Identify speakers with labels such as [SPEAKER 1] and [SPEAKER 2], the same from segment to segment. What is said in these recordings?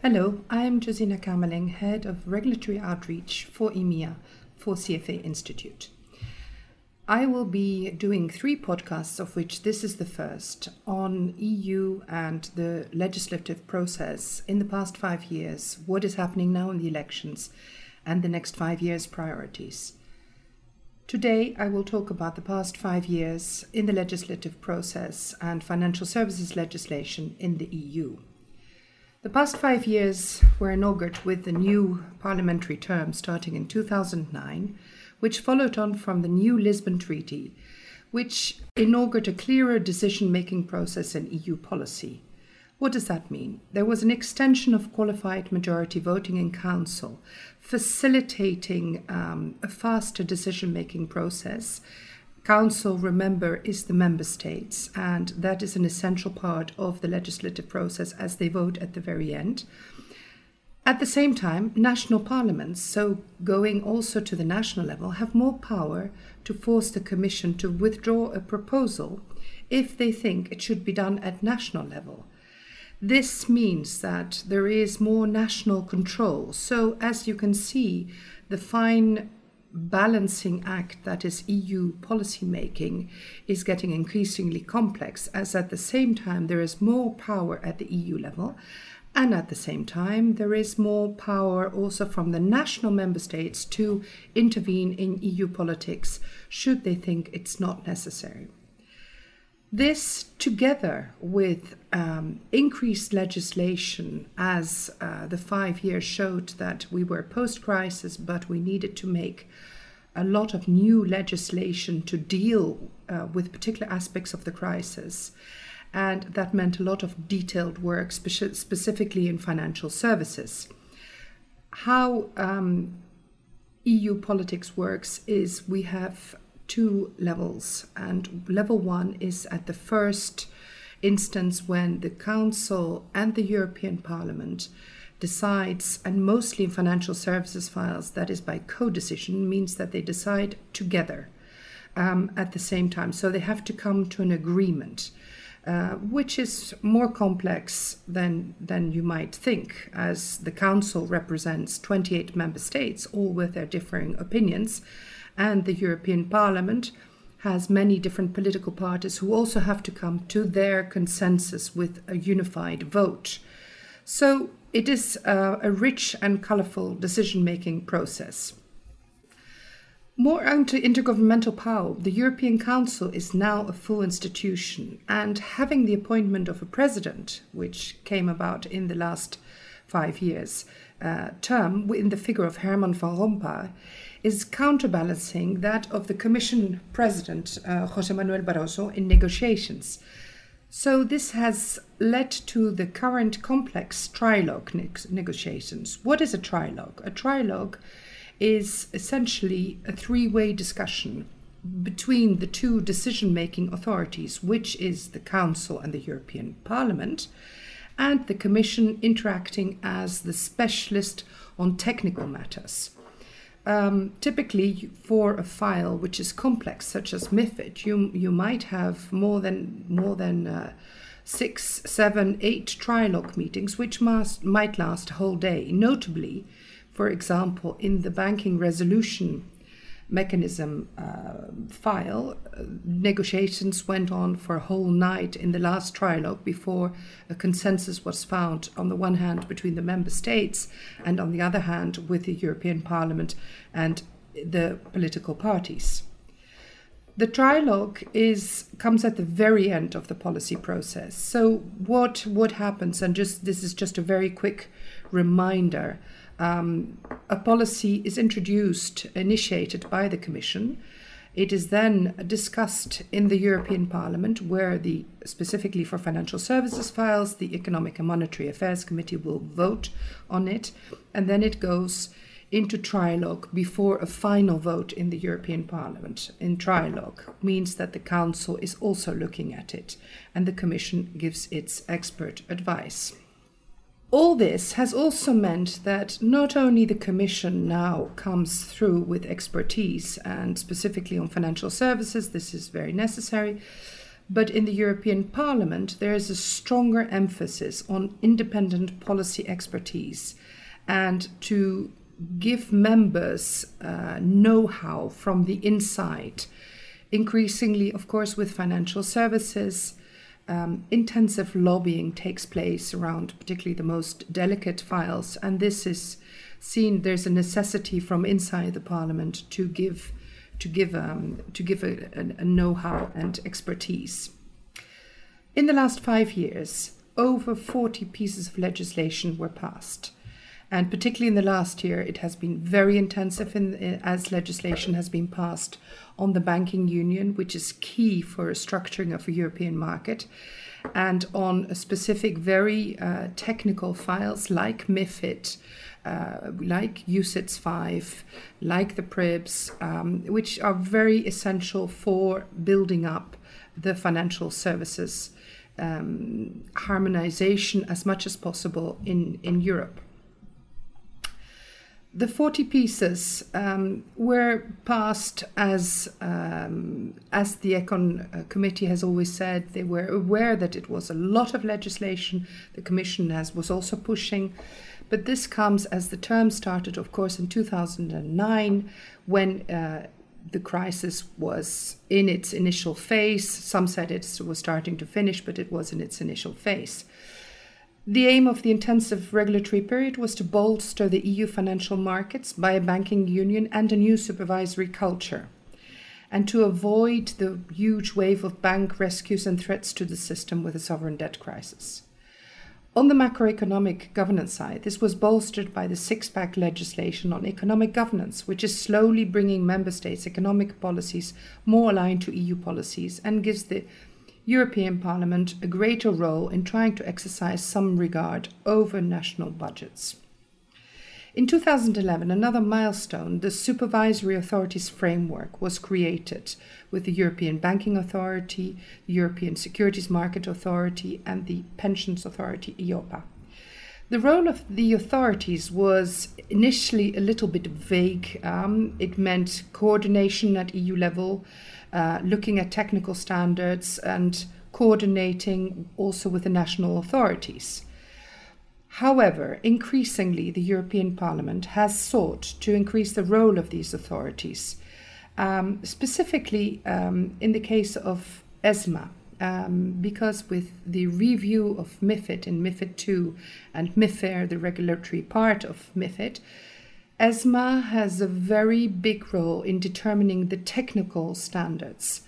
[SPEAKER 1] Hello, I am Josina Kamerling, Head of Regulatory Outreach for EMEA for CFA Institute. I will be doing three podcasts, of which this is the first, on EU and the legislative process in the past five years, what is happening now in the elections, and the next five years' priorities. Today, I will talk about the past five years in the legislative process and financial services legislation in the EU. The past five years were inaugurated with the new parliamentary term starting in 2009 which followed on from the new Lisbon Treaty, which inaugurated a clearer decision making process in EU policy. What does that mean? There was an extension of qualified majority voting in Council, facilitating um, a faster decision making process. Council, remember, is the member states, and that is an essential part of the legislative process as they vote at the very end. At the same time, national parliaments, so going also to the national level, have more power to force the Commission to withdraw a proposal if they think it should be done at national level. This means that there is more national control. So, as you can see, the fine balancing act that is EU policy making is getting increasingly complex, as at the same time there is more power at the EU level and at the same time, there is more power also from the national member states to intervene in EU politics should they think it's not necessary. This, together with um, increased legislation, as uh, the five years showed that we were post crisis, but we needed to make a lot of new legislation to deal uh, with particular aspects of the crisis, and that meant a lot of detailed work, speci- specifically in financial services. How um, EU politics works is we have two levels, and level one is at the first instance when the Council and the European Parliament decides, and mostly in financial services files, that is by co-decision, means that they decide together um, at the same time. So they have to come to an agreement. Uh, which is more complex than, than you might think, as the Council represents 28 member states, all with their differing opinions, and the European Parliament has many different political parties who also have to come to their consensus with a unified vote. So it is uh, a rich and colorful decision making process. More onto intergovernmental power, the European Council is now a full institution, and having the appointment of a president, which came about in the last five years uh, term in the figure of Herman van Rompuy, is counterbalancing that of the Commission President, uh, Jose Manuel Barroso, in negotiations. So, this has led to the current complex trilogue ne- negotiations. What is a trilogue? A trilogue is essentially a three way discussion between the two decision making authorities, which is the Council and the European Parliament, and the Commission interacting as the specialist on technical matters. Um, typically, for a file which is complex, such as MIFID, you, you might have more than, more than uh, six, seven, eight trilogue meetings, which must, might last a whole day. Notably, for example, in the banking resolution mechanism uh, file, uh, negotiations went on for a whole night in the last trilogue before a consensus was found, on the one hand, between the member states, and on the other hand, with the European Parliament and the political parties. The trilogue is comes at the very end of the policy process. So what what happens? And just this is just a very quick reminder um, a policy is introduced, initiated by the Commission. It is then discussed in the European Parliament, where the specifically for financial services files, the Economic and Monetary Affairs Committee will vote on it, and then it goes into trilogue before a final vote in the European Parliament. In trilogue means that the Council is also looking at it, and the Commission gives its expert advice. All this has also meant that not only the Commission now comes through with expertise and specifically on financial services, this is very necessary, But in the European Parliament, there is a stronger emphasis on independent policy expertise and to give members uh, know how from the inside. Increasingly, of course, with financial services, um, intensive lobbying takes place around particularly the most delicate files, and this is seen. There's a necessity from inside the parliament to give to give um, to give a, a, a know-how and expertise. In the last five years, over 40 pieces of legislation were passed. And particularly in the last year, it has been very intensive in, as legislation has been passed on the banking union, which is key for a structuring of a European market, and on specific, very uh, technical files like MIFID, uh, like UCITS 5, like the PRIIPs, um, which are very essential for building up the financial services um, harmonization as much as possible in, in Europe the 40 pieces um, were passed as um, as the econ uh, committee has always said. They were aware that it was a lot of legislation. The commission has was also pushing. But this comes as the term started of course in 2009 when uh, the crisis was in its initial phase. Some said it was starting to finish but it was in its initial phase the aim of the intensive regulatory period was to bolster the EU financial markets by a banking union and a new supervisory culture, and to avoid the huge wave of bank rescues and threats to the system with a sovereign debt crisis. On the macroeconomic governance side, this was bolstered by the six pack legislation on economic governance, which is slowly bringing member states' economic policies more aligned to EU policies and gives the European Parliament a greater role in trying to exercise some regard over national budgets. In 2011, another milestone, the Supervisory Authorities Framework, was created with the European Banking Authority, the European Securities Market Authority, and the Pensions Authority, EIOPA. The role of the authorities was initially a little bit vague. Um, it meant coordination at EU level, uh, looking at technical standards and coordinating also with the national authorities. However, increasingly, the European Parliament has sought to increase the role of these authorities, um, specifically um, in the case of ESMA, um, because with the review of MIFID and MIFID II and MIFIR, the regulatory part of MIFID, ESMA has a very big role in determining the technical standards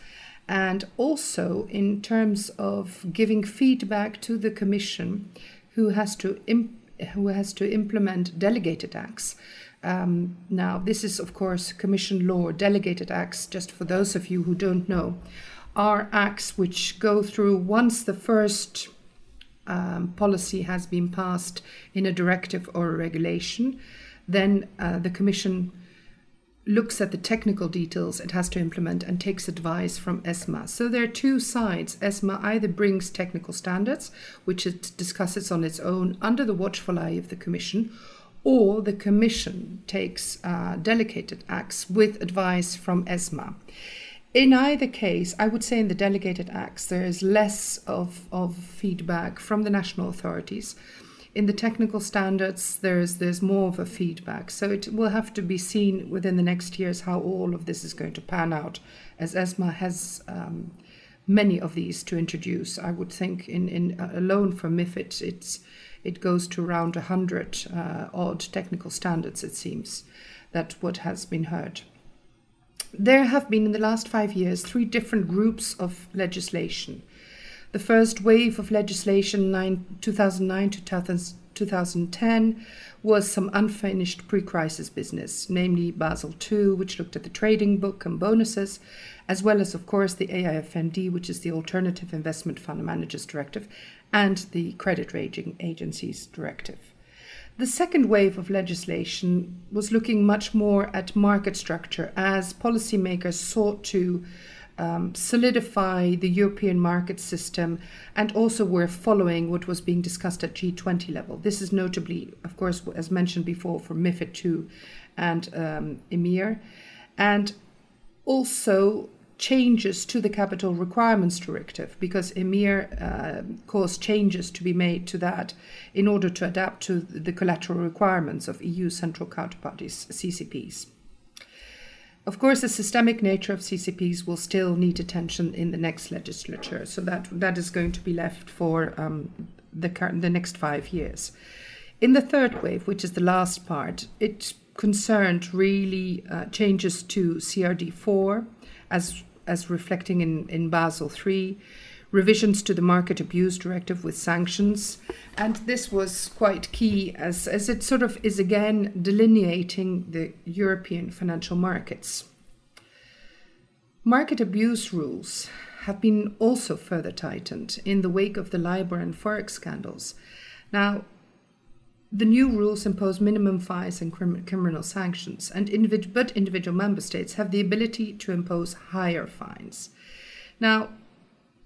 [SPEAKER 1] and also in terms of giving feedback to the Commission, who has to imp- who has to implement delegated acts. Um, now, this is of course Commission law. Delegated acts, just for those of you who don't know, are acts which go through once the first um, policy has been passed in a directive or a regulation then uh, the Commission looks at the technical details it has to implement and takes advice from ESMA. So there are two sides. ESMA either brings technical standards, which it discusses on its own under the watchful eye of the Commission, or the Commission takes uh, delegated acts with advice from ESMA. In either case, I would say in the delegated acts, there is less of, of feedback from the national authorities. In the technical standards there's there's more of a feedback. So it will have to be seen within the next years how all of this is going to pan out. As esma has um, many of these to introduce i would think in, in uh, alone for mifid it's it goes to around 100 uh, odd technical standards it seems that what has been heard there have been in the last five years three different groups of legislation the first wave of legislation, 2009 to 2010, was some unfinished pre crisis business, namely Basel II, which looked at the trading book and bonuses, as well as, of course, the AIFMD, which is the Alternative Investment Fund Managers Directive, and the Credit Rating Agencies Directive. The second wave of legislation was looking much more at market structure as policymakers sought to um, solidify the European market system, and also we're following what was being discussed at G20 level. This is notably, of course, as mentioned before, for MIFID II and um, EMIR, and also changes to the capital requirements directive because EMIR uh, caused changes to be made to that in order to adapt to the collateral requirements of EU central counterparties, CCPs. Of course, the systemic nature of CCPs will still need attention in the next legislature, so that that is going to be left for um, the current, the next five years. In the third wave, which is the last part, it concerned really uh, changes to CRD4 as as reflecting in, in Basel III, revisions to the market abuse directive with sanctions. And this was quite key as, as it sort of is again delineating the European financial markets. Market abuse rules have been also further tightened in the wake of the LIBOR and Forex scandals. Now, the new rules impose minimum fines and crim- criminal sanctions, and individ- but individual member states have the ability to impose higher fines. Now,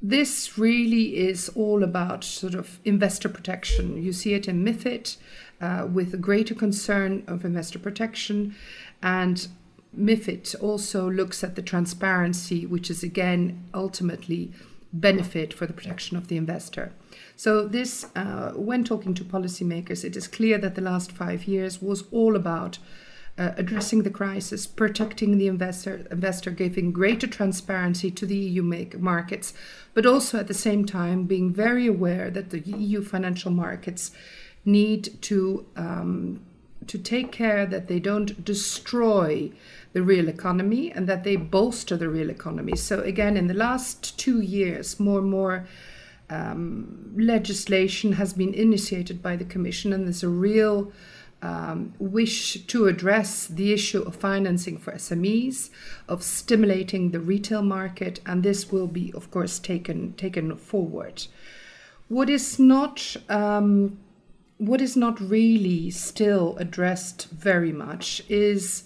[SPEAKER 1] this really is all about sort of investor protection. You see it in MIFID uh, with a greater concern of investor protection, and MIFID also looks at the transparency, which is again ultimately benefit for the protection of the investor. So, this, uh, when talking to policymakers, it is clear that the last five years was all about uh, addressing the crisis, protecting the investor, investor, giving greater transparency to the EU markets, but also at the same time being very aware that the EU financial markets need to um, to take care that they don't destroy the real economy and that they bolster the real economy. So again, in the last two years, more and more um, legislation has been initiated by the Commission, and there's a real um, wish to address the issue of financing for SMEs, of stimulating the retail market, and this will be, of course, taken taken forward. What is not um, what is not really still addressed very much is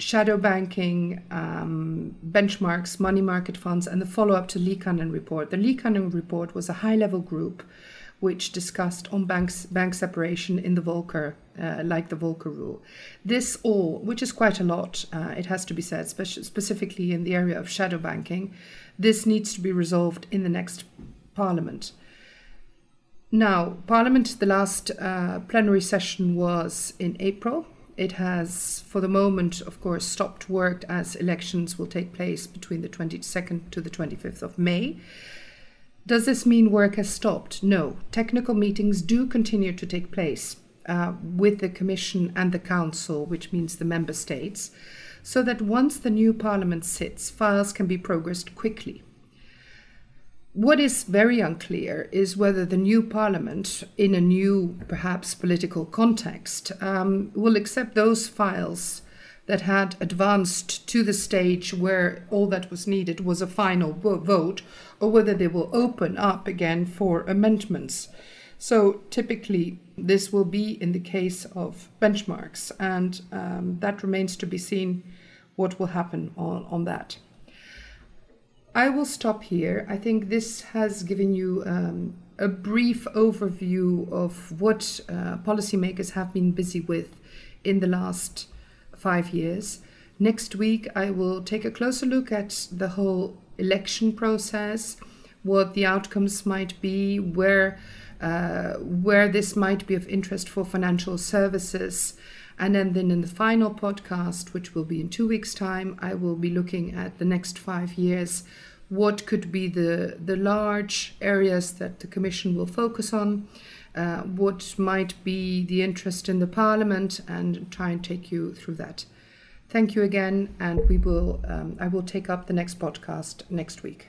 [SPEAKER 1] shadow banking, um, benchmarks, money market funds, and the follow up to the Liikanen report. The Liikanen report was a high level group which discussed on banks, bank separation in the Volcker, uh, like the Volcker rule. This all, which is quite a lot, uh, it has to be said, spe- specifically in the area of shadow banking, this needs to be resolved in the next parliament. Now, Parliament, the last uh, plenary session was in April. It has, for the moment, of course, stopped work as elections will take place between the 22nd to the 25th of May. Does this mean work has stopped? No. Technical meetings do continue to take place uh, with the Commission and the Council, which means the Member States, so that once the new Parliament sits, files can be progressed quickly. What is very unclear is whether the new parliament, in a new, perhaps political context, um, will accept those files that had advanced to the stage where all that was needed was a final vote, or whether they will open up again for amendments. So typically, this will be in the case of benchmarks, and um, that remains to be seen what will happen on, on that. I will stop here. I think this has given you um, a brief overview of what uh, policymakers have been busy with in the last five years. Next week, I will take a closer look at the whole election process, what the outcomes might be, where uh, where this might be of interest for financial services. And then, then in the final podcast, which will be in two weeks' time, I will be looking at the next five years. What could be the, the large areas that the Commission will focus on? Uh, what might be the interest in the Parliament, and try and take you through that. Thank you again, and we will. Um, I will take up the next podcast next week.